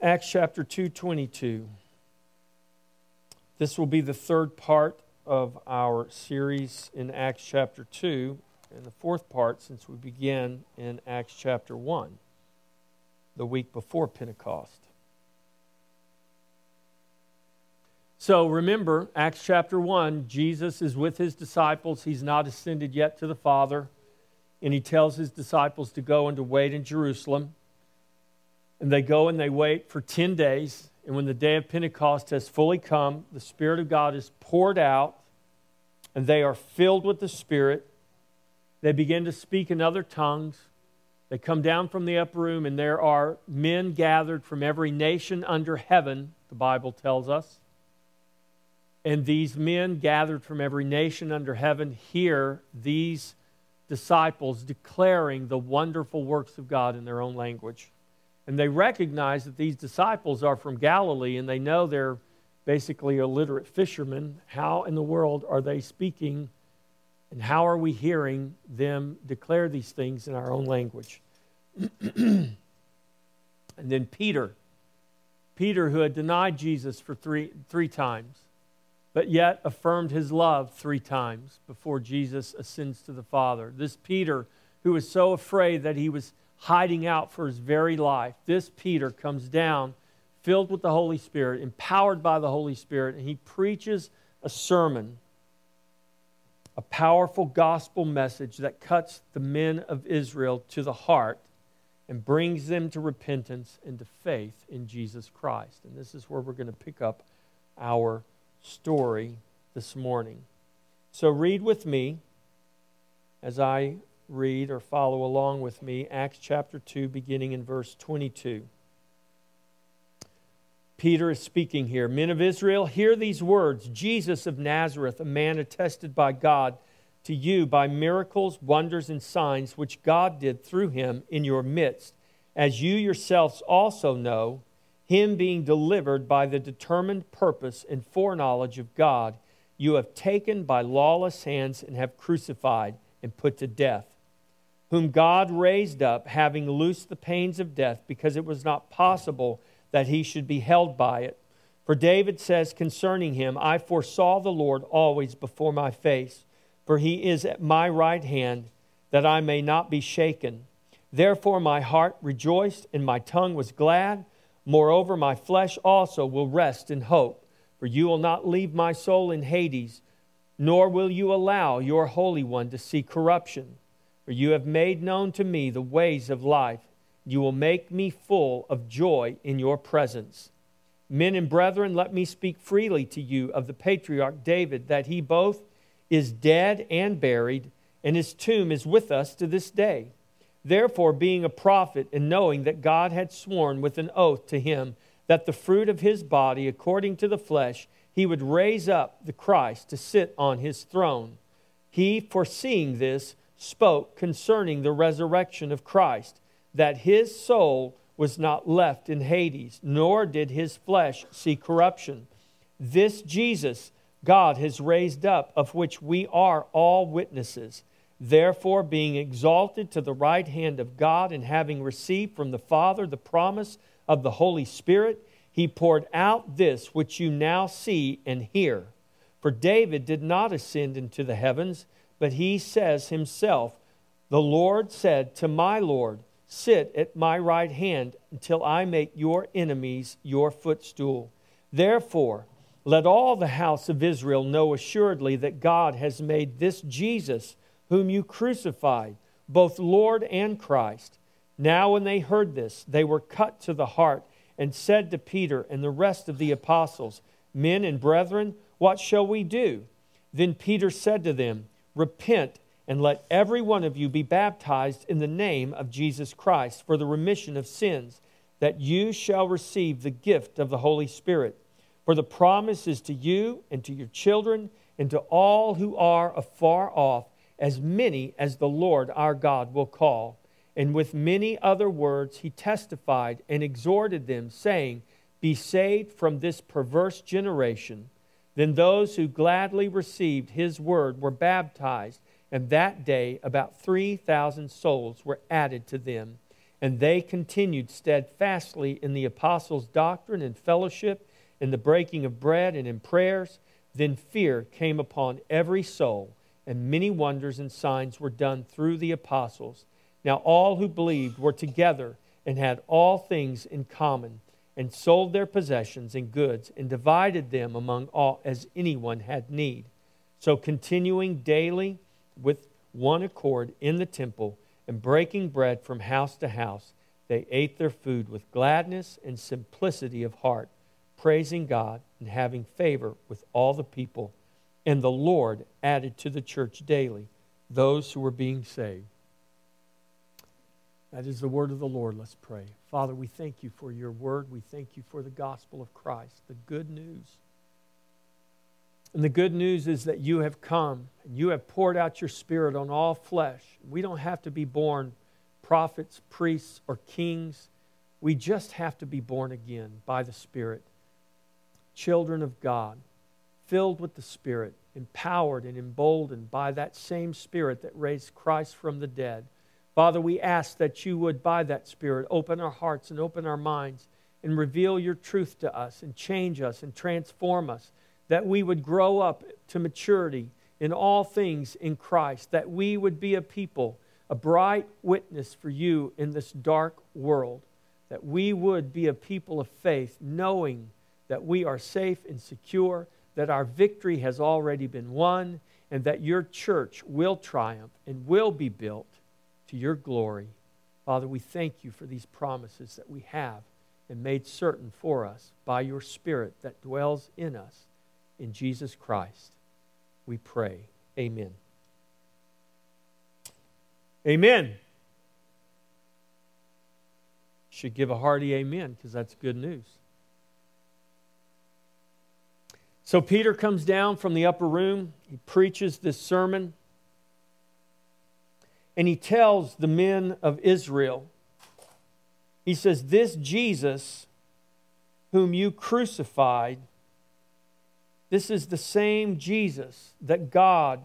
Acts chapter 222. This will be the third part of our series in Acts chapter 2, and the fourth part since we began in Acts chapter 1, the week before Pentecost. So remember, Acts chapter 1, Jesus is with his disciples. He's not ascended yet to the Father, and he tells his disciples to go and to wait in Jerusalem. And they go and they wait for 10 days. And when the day of Pentecost has fully come, the Spirit of God is poured out, and they are filled with the Spirit. They begin to speak in other tongues. They come down from the upper room, and there are men gathered from every nation under heaven, the Bible tells us. And these men gathered from every nation under heaven hear these disciples declaring the wonderful works of God in their own language. And they recognize that these disciples are from Galilee and they know they're basically illiterate fishermen. How in the world are they speaking and how are we hearing them declare these things in our own language? and then Peter, Peter, who had denied Jesus for three, three times, but yet affirmed his love three times before Jesus ascends to the Father. This Peter, who was so afraid that he was hiding out for his very life. This Peter comes down filled with the Holy Spirit, empowered by the Holy Spirit, and he preaches a sermon, a powerful gospel message that cuts the men of Israel to the heart and brings them to repentance and to faith in Jesus Christ. And this is where we're going to pick up our story this morning. So read with me as I read or follow along with me Acts chapter 2, beginning in verse 22. Peter is speaking here. Men of Israel, hear these words Jesus of Nazareth, a man attested by God to you by miracles, wonders, and signs which God did through him in your midst, as you yourselves also know, him being delivered by the determined purpose and foreknowledge of God, you have taken by lawless hands and have crucified and put to death whom God raised up, having loosed the pains of death, because it was not possible that he should be held by it. For David says concerning him, I foresaw the Lord always before my face, for he is at my right hand, that I may not be shaken. Therefore my heart rejoiced, and my tongue was glad. Moreover, my flesh also will rest in hope, for you will not leave my soul in Hades, nor will you allow your Holy One to see corruption. For you have made known to me the ways of life. You will make me full of joy in your presence. Men and brethren, let me speak freely to you of the patriarch David, that he both is dead and buried, and his tomb is with us to this day. Therefore, being a prophet, and knowing that God had sworn with an oath to him that the fruit of his body, according to the flesh, he would raise up the Christ to sit on his throne, he, foreseeing this, spoke concerning the resurrection of Christ, that his soul was not left in Hades, nor did his flesh see corruption. This Jesus God has raised up, of which we are all witnesses. Therefore, being exalted to the right hand of God, and having received from the Father the promise of the Holy Spirit, he poured out this which you now see and hear. For David did not ascend into the heavens but he says himself, The Lord said to my Lord, Sit at my right hand until I make your enemies your footstool. Therefore, let all the house of Israel know assuredly that God has made this Jesus, whom you crucified, both Lord and Christ. Now, when they heard this, they were cut to the heart and said to Peter and the rest of the apostles, Men and brethren, what shall we do? Then Peter said to them, Repent and let every one of you be baptized in the name of Jesus Christ for the remission of sins, that you shall receive the gift of the Holy Spirit. For the promise is to you and to your children and to all who are afar off, as many as the Lord our God will call. And with many other words he testified and exhorted them, saying, Be saved from this perverse generation. Then those who gladly received his word were baptized, and that day about 3,000 souls were added to them. And they continued steadfastly in the apostles' doctrine and fellowship, in the breaking of bread and in prayers. Then fear came upon every soul, and many wonders and signs were done through the apostles. Now all who believed were together and had all things in common, and sold their possessions and goods, and divided them among all as anyone had need. So continuing daily with one accord in the temple, and breaking bread from house to house, they ate their food with gladness and simplicity of heart, praising God and having favor with all the people. And the Lord added to the church daily those who were being saved. That is the word of the Lord. Let's pray. Father, we thank you for your word. We thank you for the gospel of Christ, the good news. And the good news is that you have come and you have poured out your spirit on all flesh. We don't have to be born prophets, priests, or kings. We just have to be born again by the Spirit. Children of God, filled with the Spirit, empowered and emboldened by that same Spirit that raised Christ from the dead. Father, we ask that you would, by that Spirit, open our hearts and open our minds and reveal your truth to us and change us and transform us that we would grow up to maturity in all things in Christ, that we would be a people, a bright witness for you in this dark world, that we would be a people of faith, knowing that we are safe and secure, that our victory has already been won, and that your church will triumph and will be built to your glory. Father, we thank you for these promises that we have and made certain for us by your Spirit that dwells in us in Jesus Christ, we pray. Amen. Amen. Should give a hearty amen because that's good news. So Peter comes down from the upper room. He preaches this sermon. And he tells the men of Israel, he says, This Jesus, whom you crucified, this is the same Jesus that God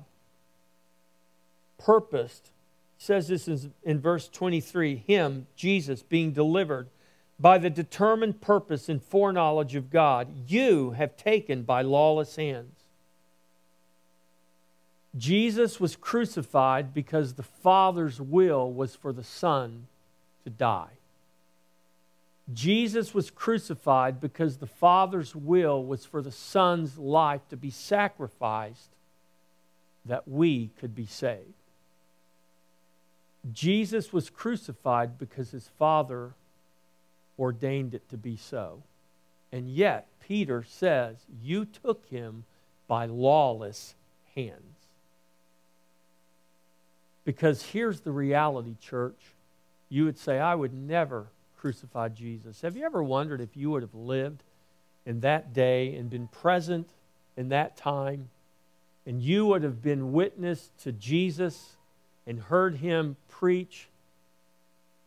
purposed. He says this is in verse 23 Him, Jesus, being delivered by the determined purpose and foreknowledge of God, you have taken by lawless hands. Jesus was crucified because the Father's will was for the Son to die. Jesus was crucified because the Father's will was for the Son's life to be sacrificed that we could be saved. Jesus was crucified because his Father ordained it to be so. And yet, Peter says, You took him by lawless hands. Because here's the reality, church. You would say, I would never crucify Jesus. Have you ever wondered if you would have lived in that day and been present in that time, and you would have been witness to Jesus and heard him preach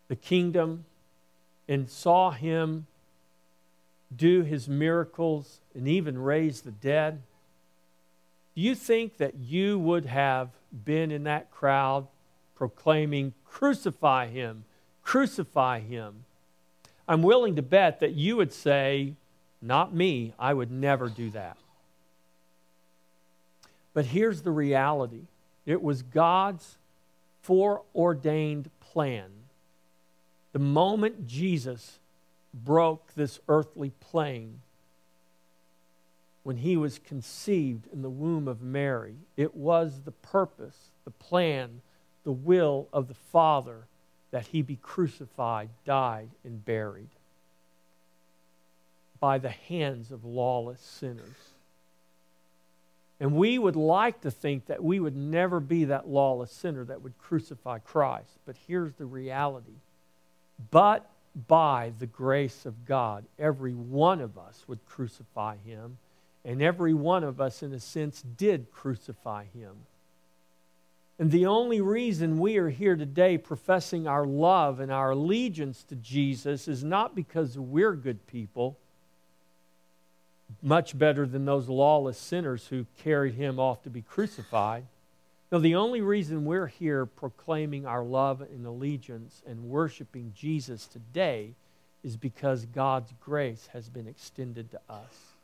the kingdom and saw him do his miracles and even raise the dead? Do you think that you would have been in that crowd proclaiming, Crucify him, crucify him? I'm willing to bet that you would say, Not me, I would never do that. But here's the reality it was God's foreordained plan. The moment Jesus broke this earthly plane, when he was conceived in the womb of Mary, it was the purpose, the plan, the will of the Father that he be crucified, died, and buried by the hands of lawless sinners. And we would like to think that we would never be that lawless sinner that would crucify Christ. But here's the reality. But by the grace of God, every one of us would crucify him. And every one of us, in a sense, did crucify him. And the only reason we are here today professing our love and our allegiance to Jesus is not because we're good people, much better than those lawless sinners who carried him off to be crucified. No, the only reason we're here proclaiming our love and allegiance and worshiping Jesus today is because God's grace has been extended to us.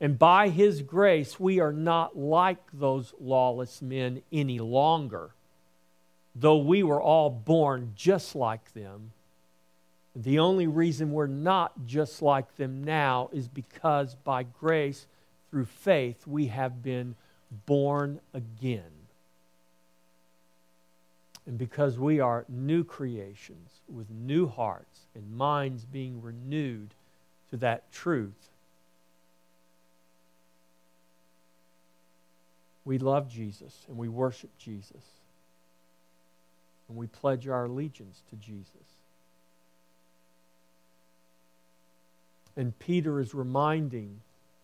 And by His grace, we are not like those lawless men any longer, though we were all born just like them. The only reason we're not just like them now is because by grace, through faith, we have been born again. And because we are new creations with new hearts and minds being renewed to that truth, we love Jesus and we worship Jesus. And we pledge our allegiance to Jesus. And Peter is reminding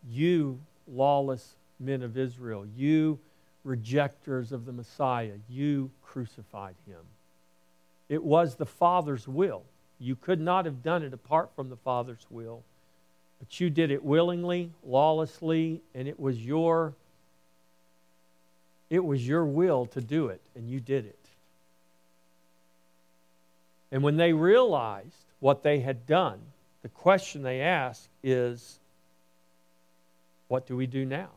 you, lawless men of Israel, you rejectors of the Messiah, you crucified him. It was the Father's will. You could not have done it apart from the Father's will. But you did it willingly, lawlessly, and it was your it was your will to do it, and you did it. And when they realized what they had done, the question they asked is, What do we do now?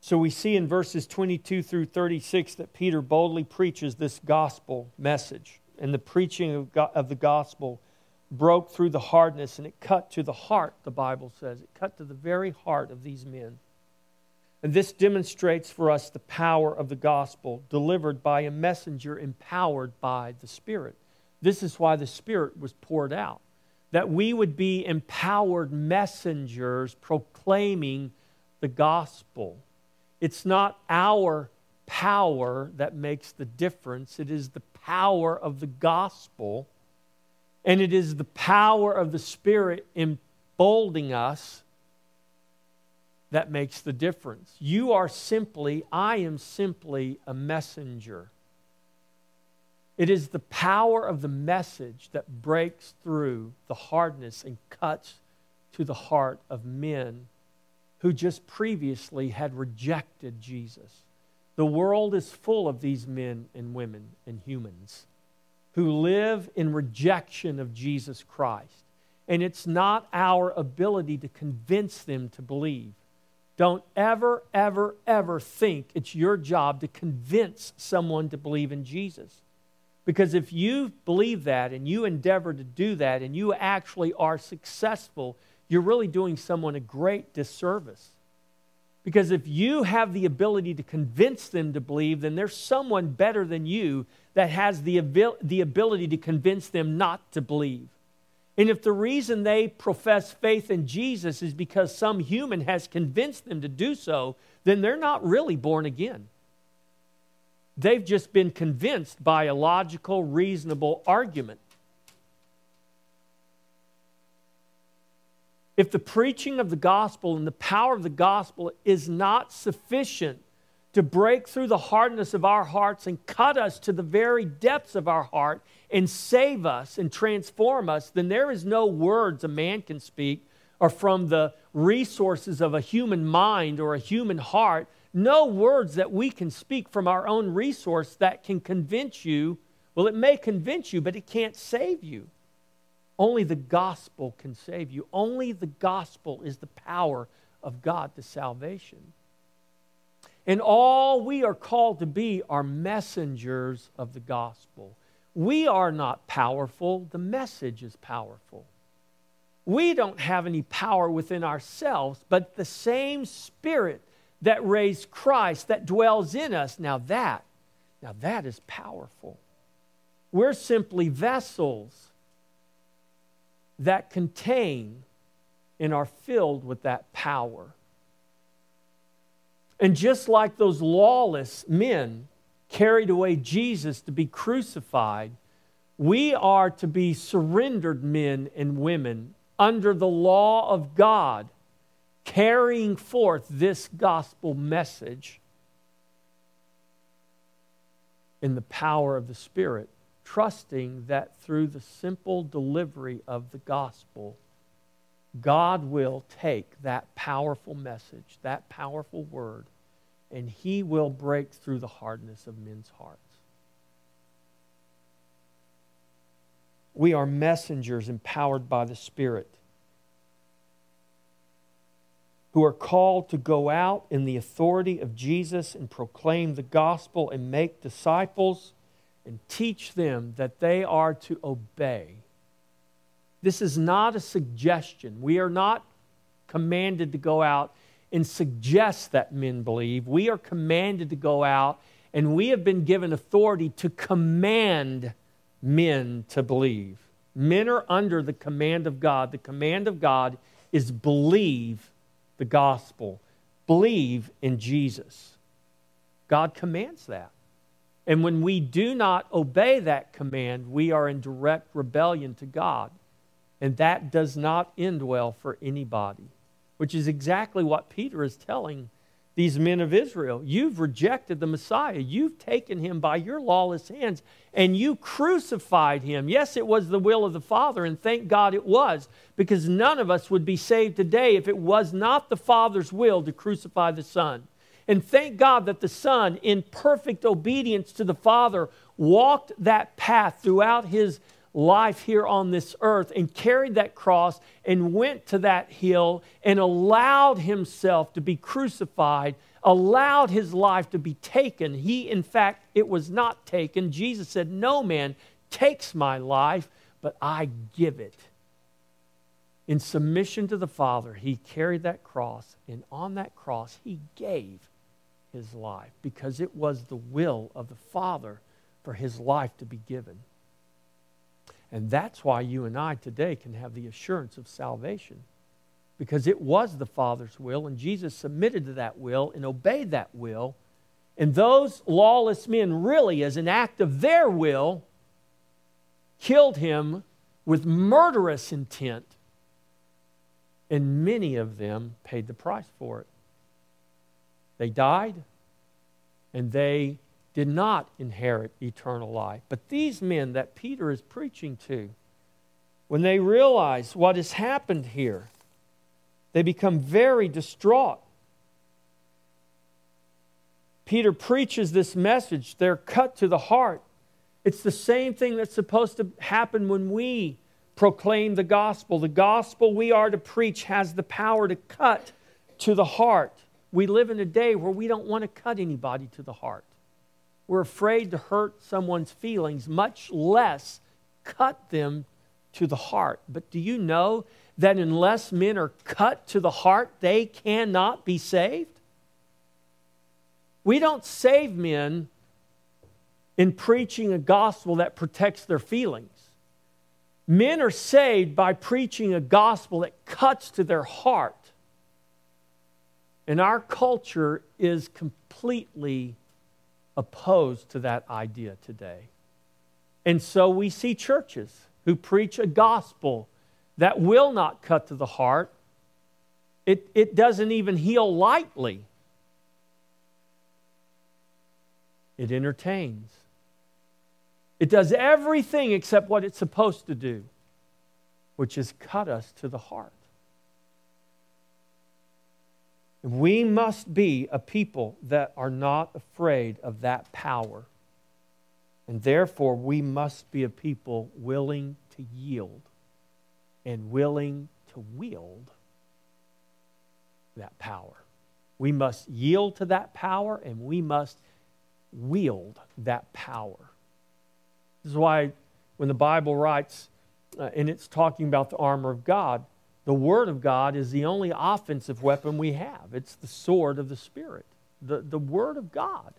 So we see in verses 22 through 36 that Peter boldly preaches this gospel message. And the preaching of, God, of the gospel broke through the hardness and it cut to the heart, the Bible says. It cut to the very heart of these men. And this demonstrates for us the power of the gospel delivered by a messenger empowered by the Spirit. This is why the Spirit was poured out, that we would be empowered messengers proclaiming the gospel. It's not our power that makes the difference, it is the power of the gospel. And it is the power of the Spirit emboldening us that makes the difference. You are simply, I am simply a messenger. It is the power of the message that breaks through the hardness and cuts to the heart of men who just previously had rejected Jesus. The world is full of these men and women and humans who live in rejection of Jesus Christ. And it's not our ability to convince them to believe. Don't ever, ever, ever think it's your job to convince someone to believe in Jesus. Because if you believe that and you endeavor to do that and you actually are successful you're really doing someone a great disservice. Because if you have the ability to convince them to believe, then there's someone better than you that has the, abil- the ability to convince them not to believe. And if the reason they profess faith in Jesus is because some human has convinced them to do so, then they're not really born again. They've just been convinced by a logical, reasonable argument. if the preaching of the gospel and the power of the gospel is not sufficient to break through the hardness of our hearts and cut us to the very depths of our heart and save us and transform us, then there is no words a man can speak or from the resources of a human mind or a human heart, no words that we can speak from our own resource that can convince you. Well, it may convince you, but it can't save you. Only the gospel can save you. Only the gospel is the power of God to salvation. And all we are called to be are messengers of the gospel. We are not powerful, the message is powerful. We don't have any power within ourselves, but the same spirit that raised Christ that dwells in us, now that, now that is powerful. We're simply vessels that contain and are filled with that power. And just like those lawless men carried away Jesus to be crucified, we are to be surrendered men and women under the law of God, carrying forth this gospel message in the power of the Spirit trusting that through the simple delivery of the gospel, God will take that powerful message, that powerful word, and he will break through the hardness of men's hearts. We are messengers empowered by the Spirit who are called to go out in the authority of Jesus and proclaim the gospel and make disciples and teach them that they are to obey. This is not a suggestion. We are not commanded to go out and suggest that men believe. We are commanded to go out and we have been given authority to command men to believe. Men are under the command of God. The command of God is believe the gospel, believe in Jesus. God commands that. And when we do not obey that command, we are in direct rebellion to God. And that does not end well for anybody, which is exactly what Peter is telling these men of Israel. You've rejected the Messiah. You've taken him by your lawless hands and you crucified him. Yes, it was the will of the Father, and thank God it was, because none of us would be saved today if it was not the Father's will to crucify the Son. And thank God that the Son, in perfect obedience to the Father, walked that path throughout his life here on this earth and carried that cross and went to that hill and allowed himself to be crucified, allowed his life to be taken. He, in fact, it was not taken. Jesus said, No man takes my life, but I give it. In submission to the Father, he carried that cross, and on that cross, he gave his life because it was the will of the Father for his life to be given. And that's why you and I today can have the assurance of salvation. Because it was the Father's will, and Jesus submitted to that will and obeyed that will. And those lawless men, really, as an act of their will, killed him with murderous intent. And many of them paid the price for it. They died, and they did not inherit eternal life. But these men that Peter is preaching to, when they realize what has happened here, they become very distraught. Peter preaches this message, they're cut to the heart. It's the same thing that's supposed to happen when we proclaim the gospel. The gospel we are to preach has the power to cut to the heart. We live in a day where we don't want to cut anybody to the heart. We're afraid to hurt someone's feelings, much less cut them to the heart. But do you know that unless men are cut to the heart, they cannot be saved? We don't save men in preaching a gospel that protects their feelings. Men are saved by preaching a gospel that cuts to their heart. And our culture is completely opposed to that idea today. And so we see churches who preach a gospel that will not cut to the heart. It, it doesn't even heal lightly, it entertains. It does everything except what it's supposed to do, which is cut us to the heart. We must be a people that are not afraid of that power. And therefore, we must be a people willing to yield and willing to wield that power. We must yield to that power and we must wield that power. This is why when the Bible writes, uh, and it's talking about the armor of God, the Word of God is the only offensive weapon we have. It's the sword of the Spirit, the, the Word of God.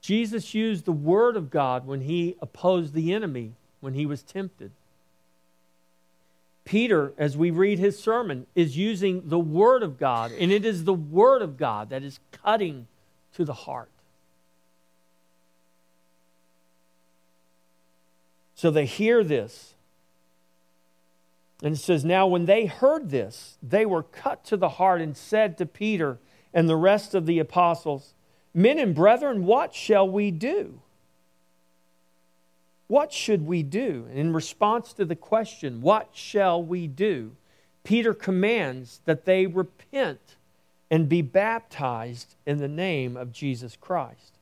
Jesus used the Word of God when he opposed the enemy, when he was tempted. Peter, as we read his sermon, is using the Word of God, and it is the Word of God that is cutting to the heart. So they hear this. And it says, Now when they heard this, they were cut to the heart and said to Peter and the rest of the apostles, Men and brethren, what shall we do? What should we do? In response to the question, What shall we do? Peter commands that they repent and be baptized in the name of Jesus Christ.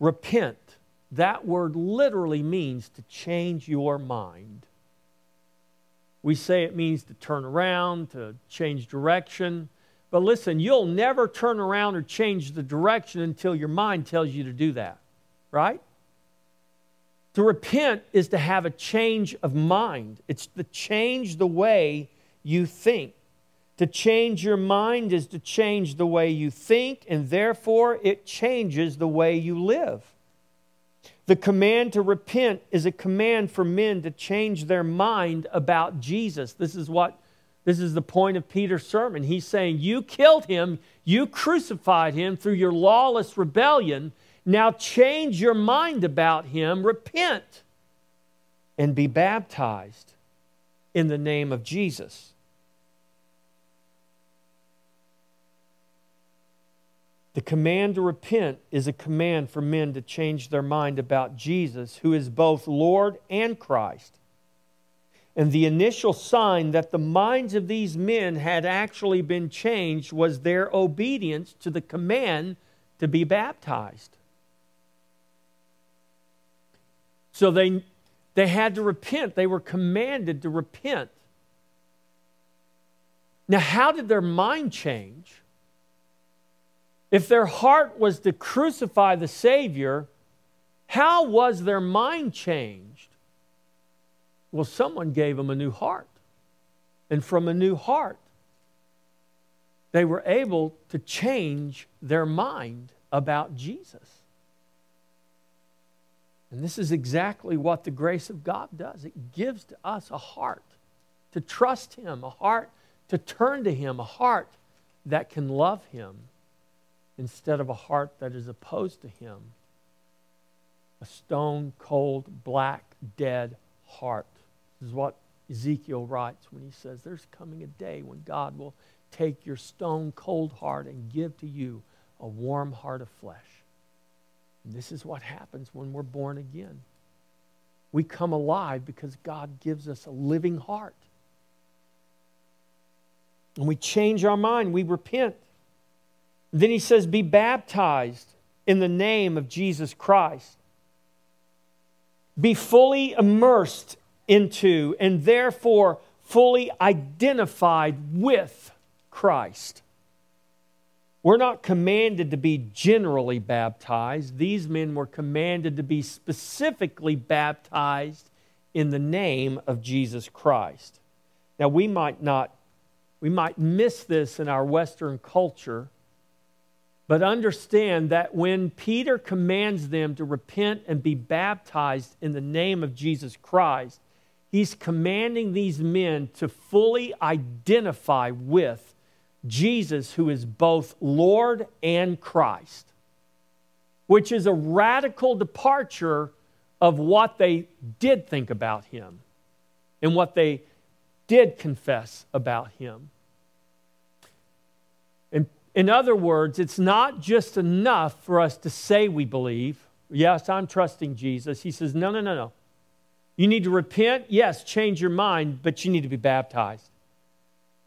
Repent, that word literally means to change your mind. We say it means to turn around, to change direction. But listen, you'll never turn around or change the direction until your mind tells you to do that, right? To repent is to have a change of mind, it's to change the way you think. To change your mind is to change the way you think, and therefore it changes the way you live. The command to repent is a command for men to change their mind about Jesus. This is what this is the point of Peter's sermon. He's saying, You killed him, you crucified him through your lawless rebellion. Now change your mind about him, repent, and be baptized in the name of Jesus. The command to repent is a command for men to change their mind about Jesus, who is both Lord and Christ. And the initial sign that the minds of these men had actually been changed was their obedience to the command to be baptized. So they, they had to repent, they were commanded to repent. Now, how did their mind change? If their heart was to crucify the Savior, how was their mind changed? Well, someone gave them a new heart. And from a new heart, they were able to change their mind about Jesus. And this is exactly what the grace of God does it gives to us a heart to trust Him, a heart to turn to Him, a heart that can love Him instead of a heart that is opposed to him. A stone cold, black, dead heart. This is what Ezekiel writes when he says, There's coming a day when God will take your stone cold heart and give to you a warm heart of flesh. And this is what happens when we're born again. We come alive because God gives us a living heart. And we change our mind, we repent. Then he says, Be baptized in the name of Jesus Christ. Be fully immersed into and therefore fully identified with Christ. We're not commanded to be generally baptized. These men were commanded to be specifically baptized in the name of Jesus Christ. Now, we might not, we might miss this in our Western culture but understand that when Peter commands them to repent and be baptized in the name of Jesus Christ, he's commanding these men to fully identify with Jesus, who is both Lord and Christ, which is a radical departure of what they did think about him and what they did confess about him. In other words, it's not just enough for us to say we believe. Yes, I'm trusting Jesus. He says, no, no, no, no. You need to repent, yes, change your mind, but you need to be baptized.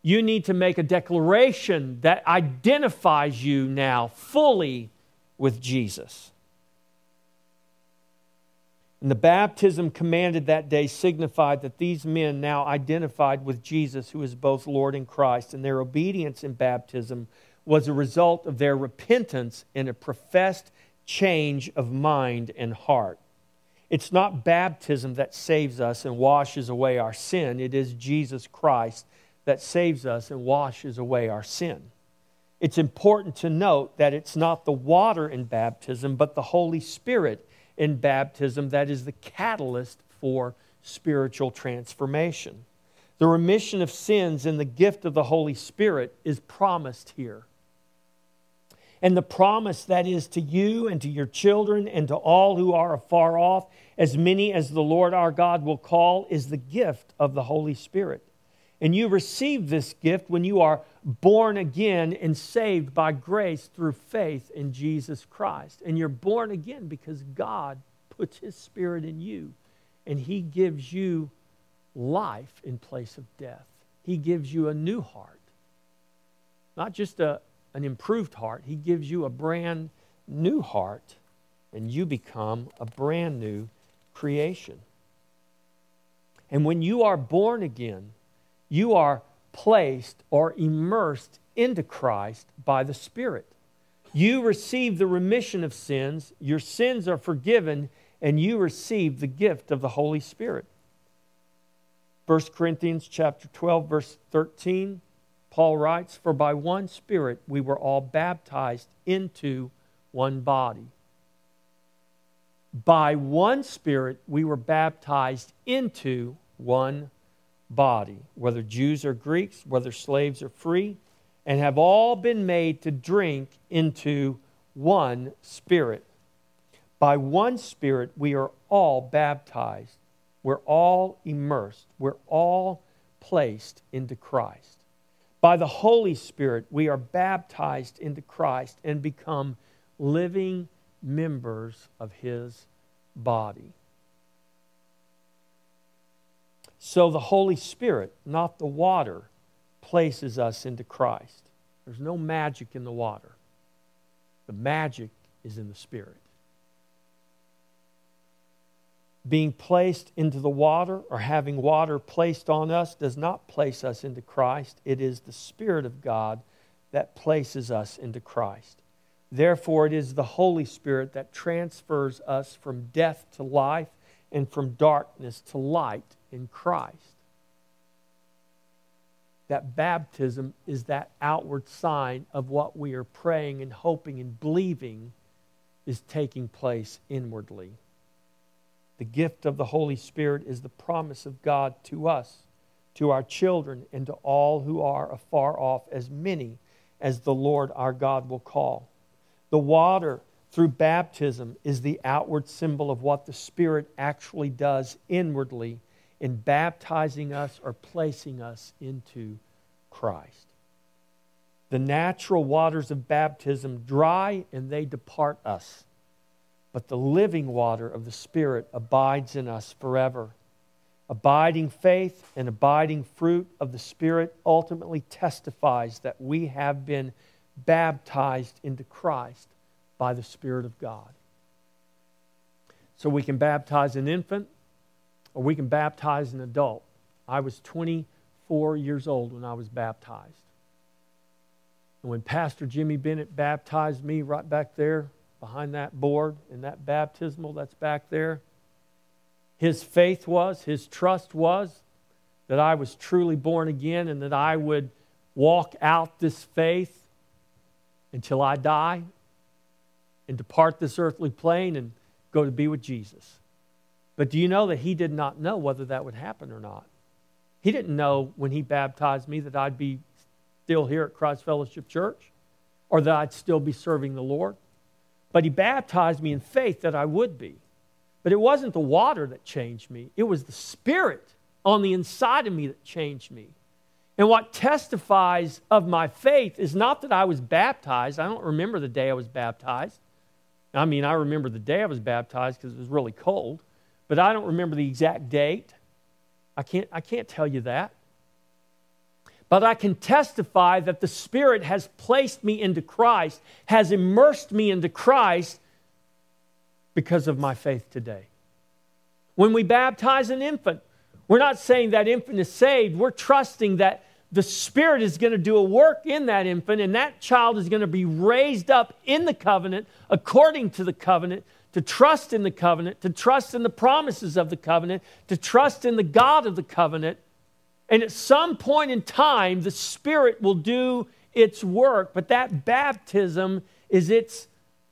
You need to make a declaration that identifies you now fully with Jesus. And the baptism commanded that day signified that these men now identified with Jesus, who is both Lord and Christ, and their obedience in baptism was a result of their repentance and a professed change of mind and heart. It's not baptism that saves us and washes away our sin, it is Jesus Christ that saves us and washes away our sin. It's important to note that it's not the water in baptism, but the Holy Spirit in baptism that is the catalyst for spiritual transformation. The remission of sins and the gift of the Holy Spirit is promised here. And the promise that is to you and to your children and to all who are afar off, as many as the Lord our God will call, is the gift of the Holy Spirit. And you receive this gift when you are born again and saved by grace through faith in Jesus Christ. And you're born again because God puts His Spirit in you and He gives you life in place of death. He gives you a new heart, not just a, an improved heart. He gives you a brand new heart, and you become a brand new creation. And when you are born again, you are placed or immersed into Christ by the Spirit. You receive the remission of sins, your sins are forgiven, and you receive the gift of the Holy Spirit. 1 Corinthians chapter 12 verse 13 Paul writes for by one spirit we were all baptized into one body. By one spirit we were baptized into one body, whether Jews or Greeks, whether slaves or free, and have all been made to drink into one spirit. By one spirit we are all baptized we're all immersed, we're all placed into Christ. By the Holy Spirit, we are baptized into Christ and become living members of His body. So the Holy Spirit, not the water, places us into Christ. There's no magic in the water, the magic is in the Spirit being placed into the water or having water placed on us does not place us into Christ. It is the Spirit of God that places us into Christ. Therefore, it is the Holy Spirit that transfers us from death to life and from darkness to light in Christ. That baptism is that outward sign of what we are praying and hoping and believing is taking place inwardly. The gift of the Holy Spirit is the promise of God to us, to our children, and to all who are afar off, as many as the Lord our God will call. The water through baptism is the outward symbol of what the Spirit actually does inwardly in baptizing us or placing us into Christ. The natural waters of baptism dry and they depart us but the living water of the Spirit abides in us forever. Abiding faith and abiding fruit of the Spirit ultimately testifies that we have been baptized into Christ by the Spirit of God. So we can baptize an infant or we can baptize an adult. I was 24 years old when I was baptized. And when Pastor Jimmy Bennett baptized me right back there behind that board in that baptismal that's back there. His faith was, his trust was that I was truly born again and that I would walk out this faith until I die and depart this earthly plane and go to be with Jesus. But do you know that he did not know whether that would happen or not? He didn't know when he baptized me that I'd be still here at Christ Fellowship Church or that I'd still be serving the Lord. But he baptized me in faith that I would be. But it wasn't the water that changed me, it was the Spirit on the inside of me that changed me. And what testifies of my faith is not that I was baptized. I don't remember the day I was baptized. I mean, I remember the day I was baptized because it was really cold, but I don't remember the exact date. I can't, I can't tell you that. But I can testify that the Spirit has placed me into Christ, has immersed me into Christ because of my faith today. When we baptize an infant, we're not saying that infant is saved. We're trusting that the Spirit is going to do a work in that infant, and that child is going to be raised up in the covenant, according to the covenant, to trust in the covenant, to trust in the promises of the covenant, to trust in the God of the covenant and at some point in time, the Spirit will do its work, but that baptism is its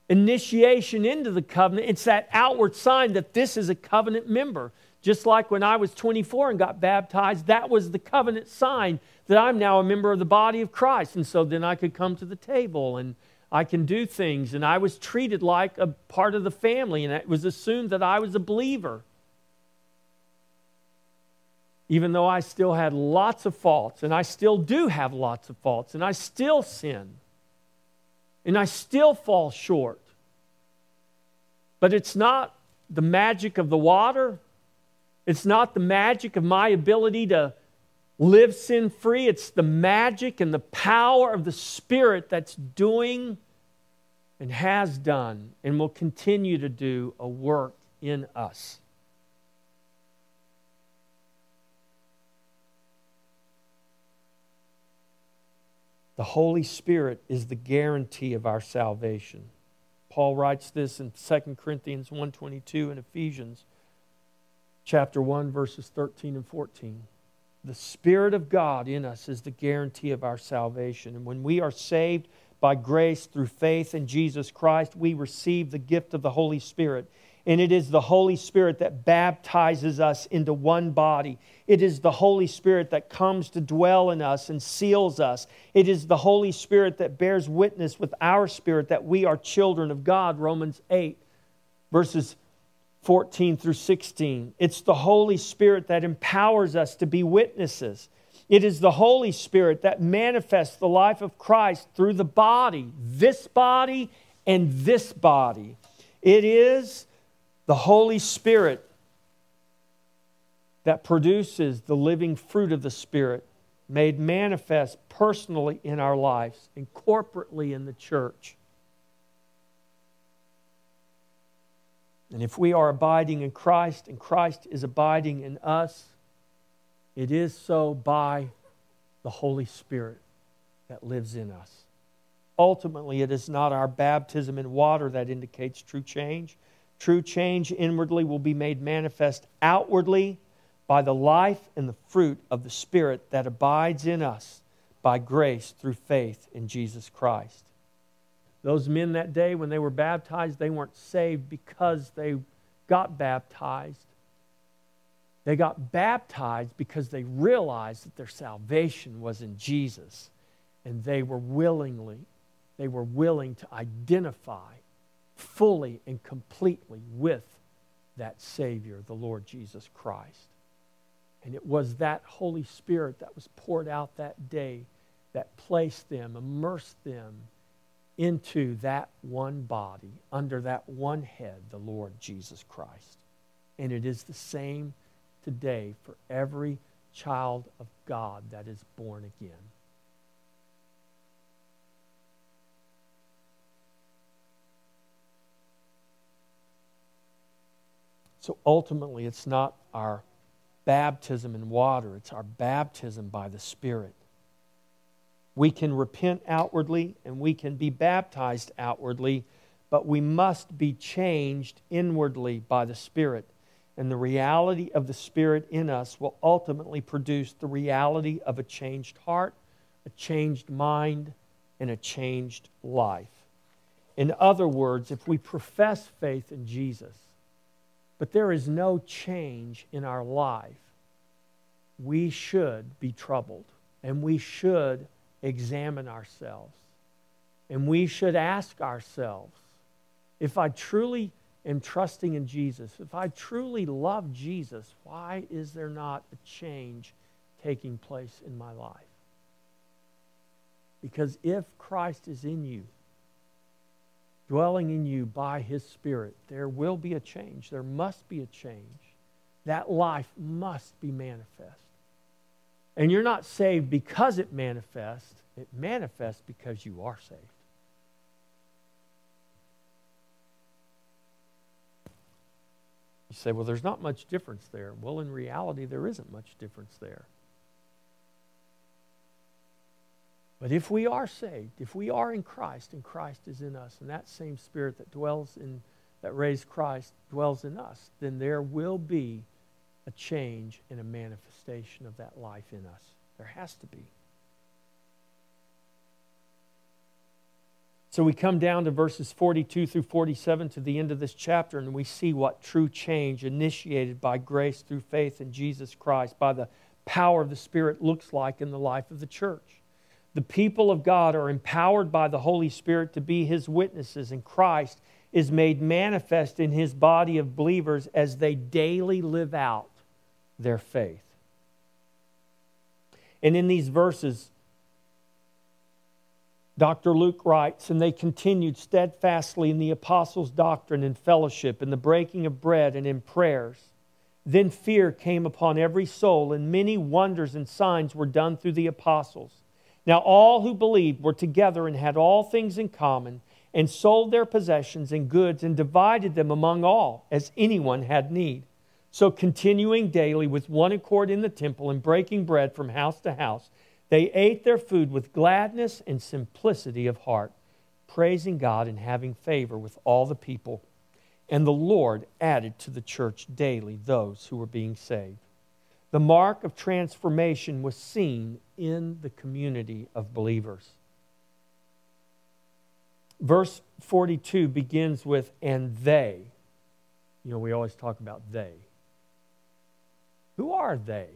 initiation into the covenant. It's that outward sign that this is a covenant member. Just like when I was 24 and got baptized, that was the covenant sign that I'm now a member of the body of Christ. And so then I could come to the table and I can do things. And I was treated like a part of the family, and it was assumed that I was a believer even though I still had lots of faults, and I still do have lots of faults, and I still sin, and I still fall short. But it's not the magic of the water, It's not the magic of my ability to live sin free. It's the magic and the power of the Spirit that's doing and has done and will continue to do a work in us. The Holy Spirit is the guarantee of our salvation. Paul writes this in 2 Corinthians 1:22 and Ephesians chapter 1 verses 13 and 14. The Spirit of God in us is the guarantee of our salvation. And when we are saved by grace through faith in Jesus Christ, we receive the gift of the Holy Spirit. And it is the Holy Spirit that baptizes us into one body. It is the Holy Spirit that comes to dwell in us and seals us. It is the Holy Spirit that bears witness with our spirit that we are children of God. Romans 8, verses 14 through 16. It's the Holy Spirit that empowers us to be witnesses. It is the Holy Spirit that manifests the life of Christ through the body, this body and this body. It is the Holy Spirit that produces the living fruit of the Spirit made manifest personally in our lives and corporately in the church. And if we are abiding in Christ and Christ is abiding in us, it is so by the Holy Spirit that lives in us. Ultimately, it is not our baptism in water that indicates true change. True change inwardly will be made manifest outwardly by the life and the fruit of the Spirit that abides in us by grace through faith in Jesus Christ. Those men that day, when they were baptized, they weren't saved because they got baptized. They got baptized because they realized that their salvation was in Jesus. And they were willingly, they were willing to identify fully and completely with that Savior, the Lord Jesus Christ. And it was that Holy Spirit that was poured out that day that placed them, immersed them into that one body, under that one head, the Lord Jesus Christ. And it is the same today for every child of God that is born again. So ultimately, it's not our baptism in water, it's our baptism by the Spirit. We can repent outwardly and we can be baptized outwardly, but we must be changed inwardly by the Spirit. And the reality of the Spirit in us will ultimately produce the reality of a changed heart, a changed mind, and a changed life. In other words, if we profess faith in Jesus, but there is no change in our life, we should be troubled and we should examine ourselves. And we should ask ourselves if I truly am trusting in Jesus, if I truly love Jesus, why is there not a change taking place in my life? Because if Christ is in you, dwelling in you by his Spirit, there will be a change. There must be a change. That life must be manifest. And you're not saved because it manifests, it manifests because you are saved. You say, well, there's not much difference there. Well, in reality, there isn't much difference there. But if we are saved, if we are in Christ and Christ is in us, and that same spirit that dwells in that raised Christ dwells in us, then there will be a change and a manifestation of that life in us. There has to be. So we come down to verses 42 through 47 to the end of this chapter, and we see what true change initiated by grace through faith in Jesus Christ, by the power of the Spirit, looks like in the life of the church. The people of God are empowered by the Holy Spirit to be His witnesses, and Christ is made manifest in His body of believers as they daily live out their faith. And in these verses, Dr. Luke writes, and they continued steadfastly in the apostles' doctrine and fellowship, in the breaking of bread and in prayers. Then fear came upon every soul, and many wonders and signs were done through the apostles. Now all who believed were together and had all things in common, and sold their possessions and goods, and divided them among all, as anyone had need. So, continuing daily with one accord in the temple and breaking bread from house to house, they ate their food with gladness and simplicity of heart, praising God and having favor with all the people. And the Lord added to the church daily those who were being saved. The mark of transformation was seen in the community of believers. Verse 42 begins with, and they. You know, we always talk about they. Who are they?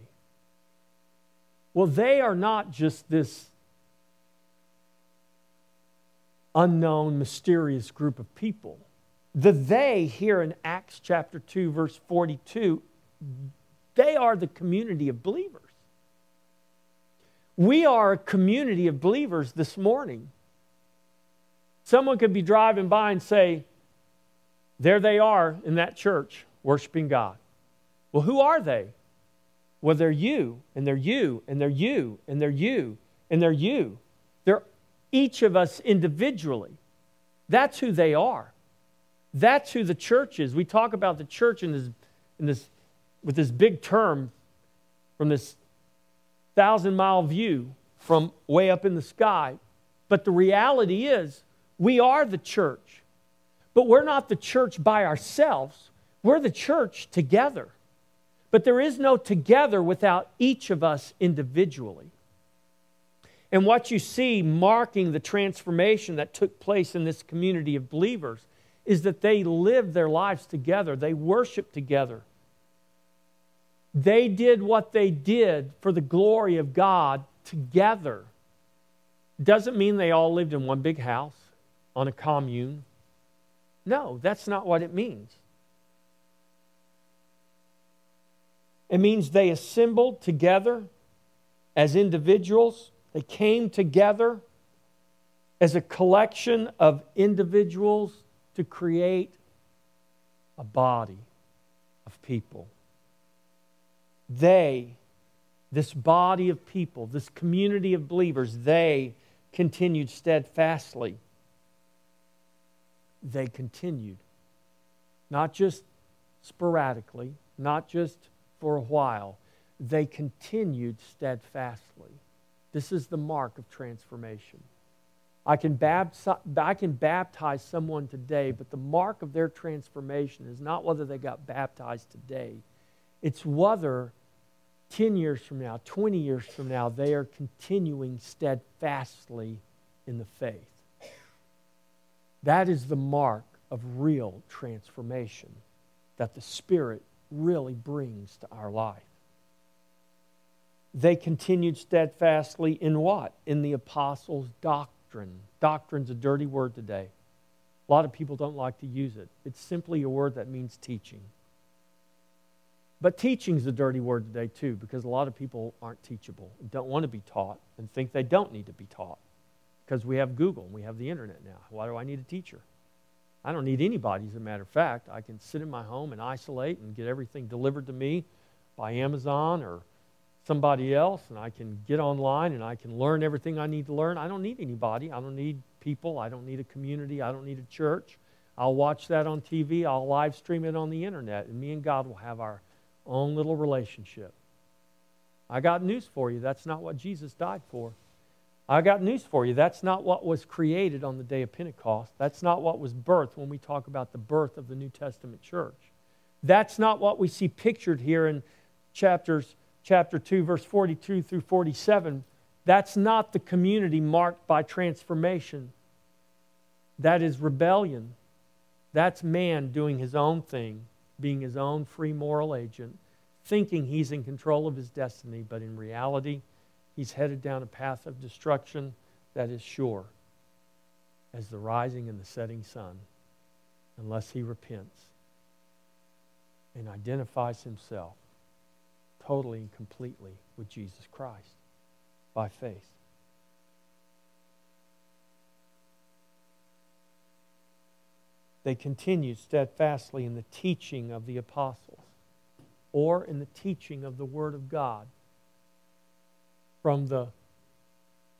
Well, they are not just this unknown, mysterious group of people. The they here in Acts chapter 2, verse 42, they are the community of believers. We are a community of believers this morning. Someone could be driving by and say, There they are in that church worshiping God. Well, who are they? Well, they're you, and they're you, and they're you, and they're you, and they're you. They're each of us individually. That's who they are. That's who the church is. We talk about the church in this, in this, with this big term from this thousand mile view from way up in the sky. But the reality is, we are the church. But we're not the church by ourselves, we're the church together. But there is no together without each of us individually. And what you see marking the transformation that took place in this community of believers is that they lived their lives together, they worshiped together. They did what they did for the glory of God together. Doesn't mean they all lived in one big house on a commune. No, that's not what it means. It means they assembled together as individuals, they came together as a collection of individuals to create a body of people. They, this body of people, this community of believers, they continued steadfastly. They continued. Not just sporadically, not just for a while. They continued steadfastly. This is the mark of transformation. I can, baptize, I can baptize someone today, but the mark of their transformation is not whether they got baptized today. It's whether 10 years from now, 20 years from now, they are continuing steadfastly in the faith. That is the mark of real transformation that the Spirit really brings to our life. They continued steadfastly in what? In the apostles' doctrine doctrine. Doctrine's a dirty word today. A lot of people don't like to use it. It's simply a word that means teaching. But teaching is a dirty word today, too, because a lot of people aren't teachable don't want to be taught and think they don't need to be taught because we have Google and we have the internet now. Why do I need a teacher? I don't need anybody, as a matter of fact. I can sit in my home and isolate and get everything delivered to me by Amazon or somebody else and I can get online and I can learn everything I need to learn. I don't need anybody. I don't need people. I don't need a community. I don't need a church. I'll watch that on TV. I'll live stream it on the internet, and me and God will have our own little relationship. I got news for you. That's not what Jesus died for. I got news for you. That's not what was created on the day of Pentecost. That's not what was birthed when we talk about the birth of the New Testament church. That's not what we see pictured here in chapters chapter 2, verse 42 through 47, that's not the community marked by transformation. That is rebellion. That's man doing his own thing, being his own free moral agent, thinking he's in control of his destiny, but in reality, he's headed down a path of destruction that is sure as the rising and the setting sun, unless he repents and identifies himself totally and completely with Jesus Christ by faith. They continued steadfastly in the teaching of the apostles. or in the teaching of the Word of God. From the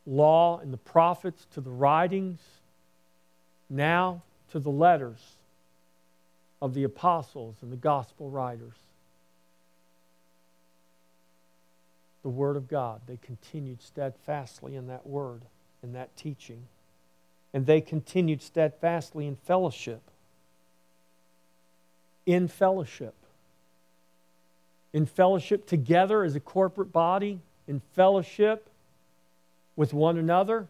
law and the prophets to the writings, now to the letters of the apostles and the gospel writers. The Word of God. They continued steadfastly in that Word, in that teaching. And they continued steadfastly in fellowship. In fellowship. In fellowship together as a corporate body, in fellowship with one another.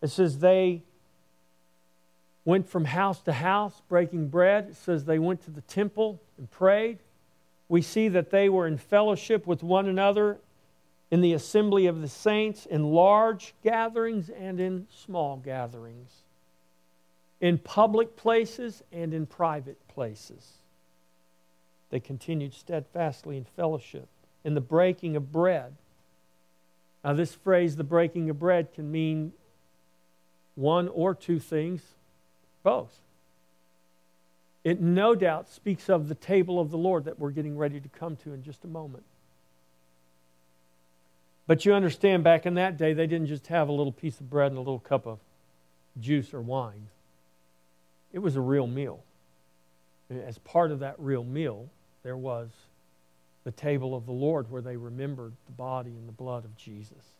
It says they went from house to house breaking bread. It says they went to the temple and prayed. We see that they were in fellowship with one another in the assembly of the saints, in large gatherings and in small gatherings, in public places and in private places. They continued steadfastly in fellowship, in the breaking of bread now, this phrase, the breaking of bread, can mean one or two things, both. It no doubt speaks of the table of the Lord that we're getting ready to come to in just a moment. But you understand, back in that day, they didn't just have a little piece of bread and a little cup of juice or wine. It was a real meal. As part of that real meal, there was the table of the Lord where they remembered the body and the blood of Jesus.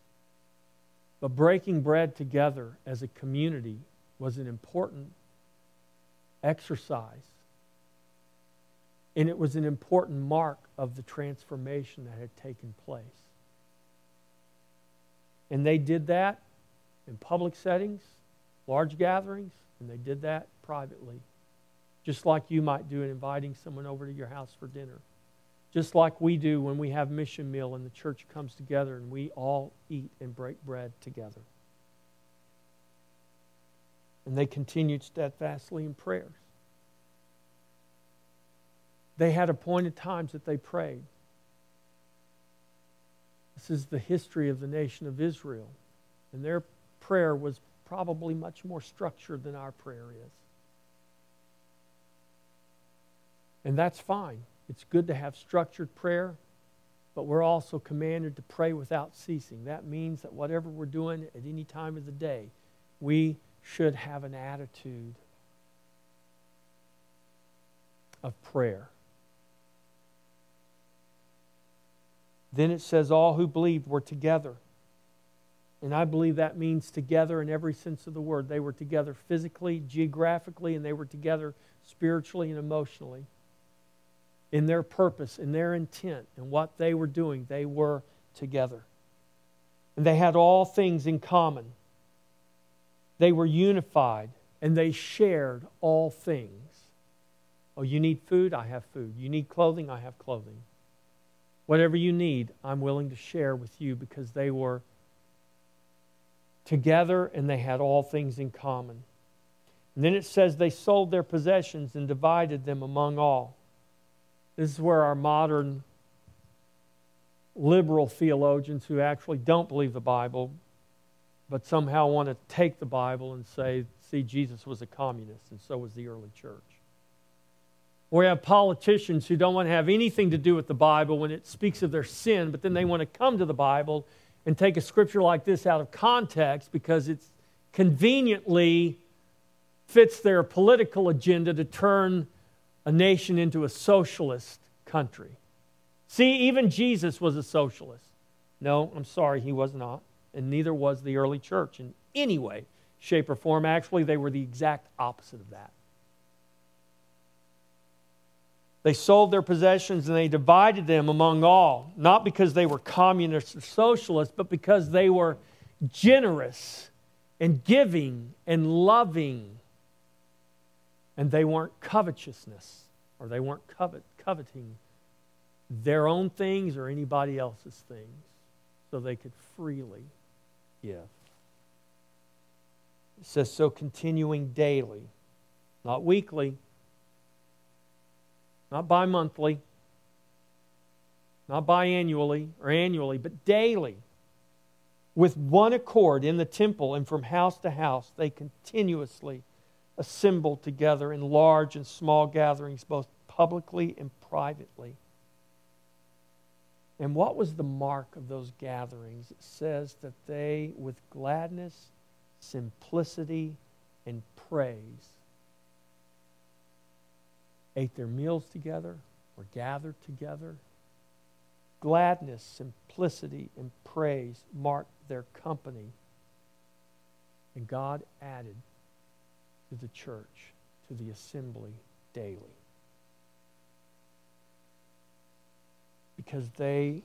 But breaking bread together as a community was an important exercise. And it was an important mark of the transformation that had taken place. And they did that in public settings, large gatherings, and they did that privately. Just like you might do in inviting someone over to your house for dinner just like we do when we have mission meal and the church comes together and we all eat and break bread together. And they continued steadfastly in prayers. They had appointed times that they prayed. This is the history of the nation of Israel. And their prayer was probably much more structured than our prayer is. And that's fine. It's good to have structured prayer, but we're also commanded to pray without ceasing. That means that whatever we're doing at any time of the day, we should have an attitude of prayer. Then it says, All who believed were together. And I believe that means together in every sense of the word. They were together physically, geographically, and they were together spiritually and emotionally in their purpose, in their intent, and what they were doing, they were together. And they had all things in common. They were unified and they shared all things. Oh, you need food? I have food. You need clothing? I have clothing. Whatever you need, I'm willing to share with you because they were together and they had all things in common. And then it says they sold their possessions and divided them among all. This is where our modern liberal theologians who actually don't believe the Bible, but somehow want to take the Bible and say, see, Jesus was a communist, and so was the early church. We have politicians who don't want to have anything to do with the Bible when it speaks of their sin, but then they want to come to the Bible and take a scripture like this out of context because it conveniently fits their political agenda to turn a nation into a socialist country. See, even Jesus was a socialist. No, I'm sorry, he was not. And neither was the early church in any way, shape, or form. Actually, they were the exact opposite of that. They sold their possessions and they divided them among all, not because they were communists or socialists, but because they were generous and giving and loving and they weren't covetousness or they weren't covet, coveting their own things or anybody else's things so they could freely give. It says, so continuing daily, not weekly, not bi monthly, not biannually or annually, but daily, with one accord in the temple and from house to house, they continuously assembled together in large and small gatherings, both publicly and privately. And what was the mark of those gatherings? It says that they, with gladness, simplicity, and praise, ate their meals together or gathered together. Gladness, simplicity, and praise marked their company. And God added to the church, to the assembly daily. because they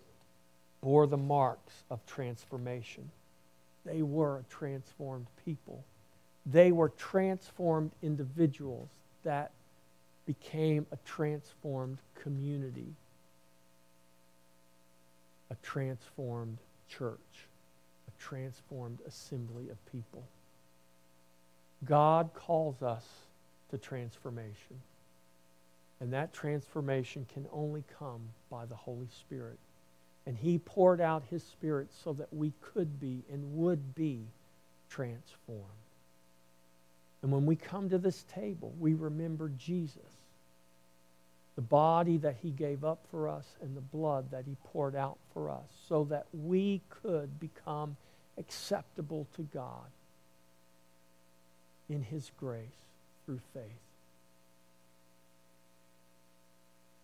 bore the marks of transformation. They were a transformed people. They were transformed individuals that became a transformed community, a transformed church, a transformed assembly of people. God calls us to transformation. And that transformation can only come by the Holy Spirit. And He poured out His Spirit so that we could be and would be transformed. And when we come to this table, we remember Jesus, the body that He gave up for us and the blood that He poured out for us, so that we could become acceptable to God in His grace through faith.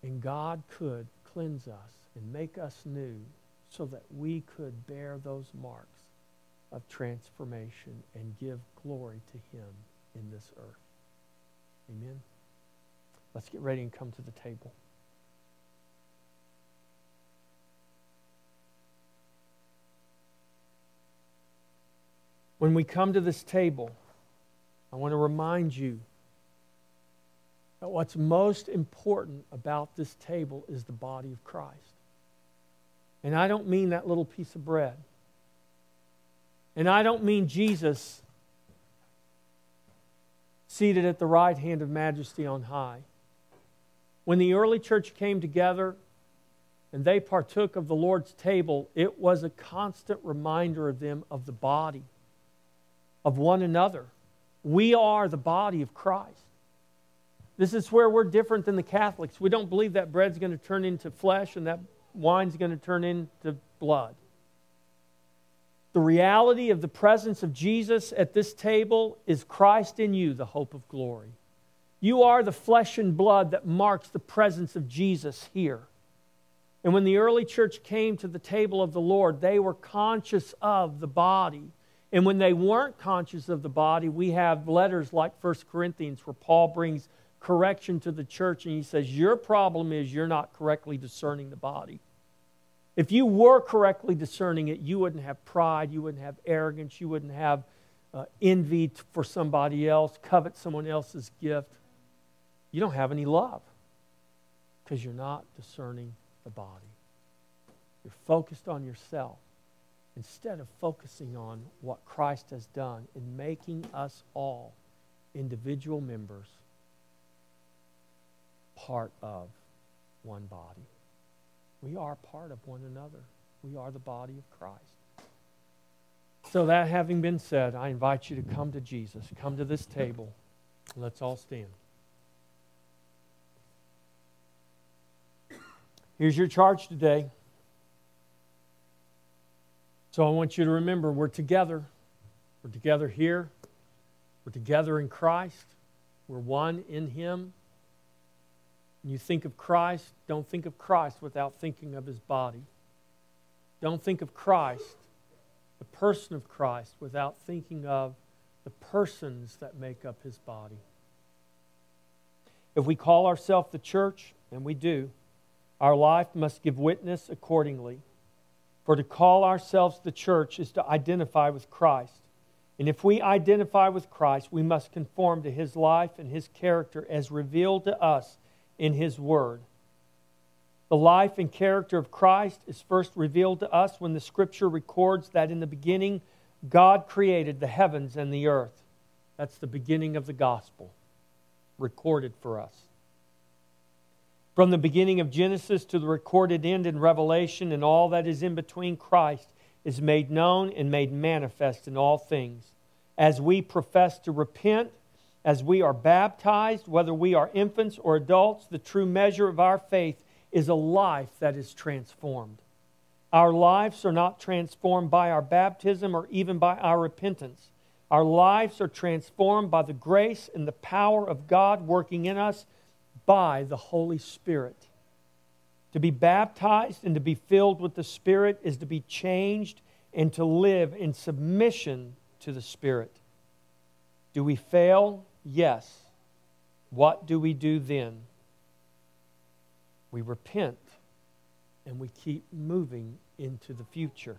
And God could cleanse us and make us new so that we could bear those marks of transformation and give glory to Him in this earth. Amen. Let's get ready and come to the table. When we come to this table, I want to remind you that what's most important about this table is the body of Christ. And I don't mean that little piece of bread. And I don't mean Jesus seated at the right hand of majesty on high. When the early church came together and they partook of the Lord's table, it was a constant reminder of them of the body, of one another. We are the body of Christ. This is where we're different than the Catholics. We don't believe that bread's going to turn into flesh and that wine's going to turn into blood. The reality of the presence of Jesus at this table is Christ in you, the hope of glory. You are the flesh and blood that marks the presence of Jesus here. And when the early church came to the table of the Lord, they were conscious of the body. And when they weren't conscious of the body, we have letters like 1 Corinthians where Paul brings correction to the church and he says, Your problem is you're not correctly discerning the body. If you were correctly discerning it, you wouldn't have pride, you wouldn't have arrogance, you wouldn't have uh, envy for somebody else, covet someone else's gift. You don't have any love because you're not discerning the body. You're focused on yourself instead of focusing on what Christ has done in making us all individual members part of one body. We are part of one another. We are the body of Christ. So, that having been said, I invite you to come to Jesus. Come to this table. Let's all stand. Here's your charge today. So, I want you to remember we're together. We're together here. We're together in Christ. We're one in Him. When you think of Christ, don't think of Christ without thinking of his body. Don't think of Christ, the person of Christ, without thinking of the persons that make up his body. If we call ourselves the church, and we do, our life must give witness accordingly. For to call ourselves the church is to identify with Christ. And if we identify with Christ, we must conform to his life and his character as revealed to us in His Word. The life and character of Christ is first revealed to us when the Scripture records that in the beginning God created the heavens and the earth. That's the beginning of the gospel, recorded for us. From the beginning of Genesis to the recorded end in Revelation and all that is in between, Christ is made known and made manifest in all things. As we profess to repent as we are baptized, whether we are infants or adults, the true measure of our faith is a life that is transformed. Our lives are not transformed by our baptism or even by our repentance. Our lives are transformed by the grace and the power of God working in us by the Holy Spirit. To be baptized and to be filled with the Spirit is to be changed and to live in submission to the Spirit. Do we fail? Yes. What do we do then? We repent and we keep moving into the future.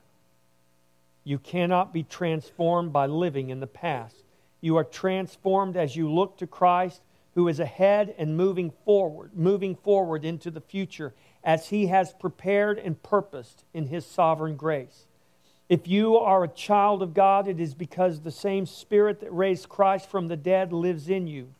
You cannot be transformed by living in the past. You are transformed as you look to Christ who is ahead and moving forward, moving forward into the future as he has prepared and purposed in his sovereign grace. If you are a child of God, it is because the same Spirit that raised Christ from the dead lives in you.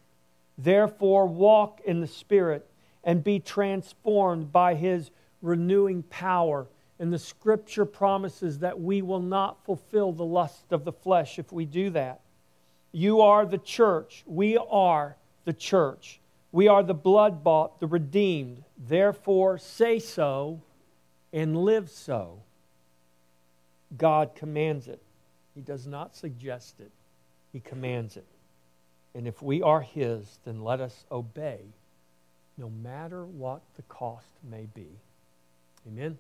Therefore, walk in the Spirit and be transformed by his renewing power. And the scripture promises that we will not fulfill the lust of the flesh if we do that. You are the church. We are the church. We are the blood bought, the redeemed. Therefore, say so and live so. God commands it. He does not suggest it, He commands it. And if we are His, then let us obey no matter what the cost may be. Amen.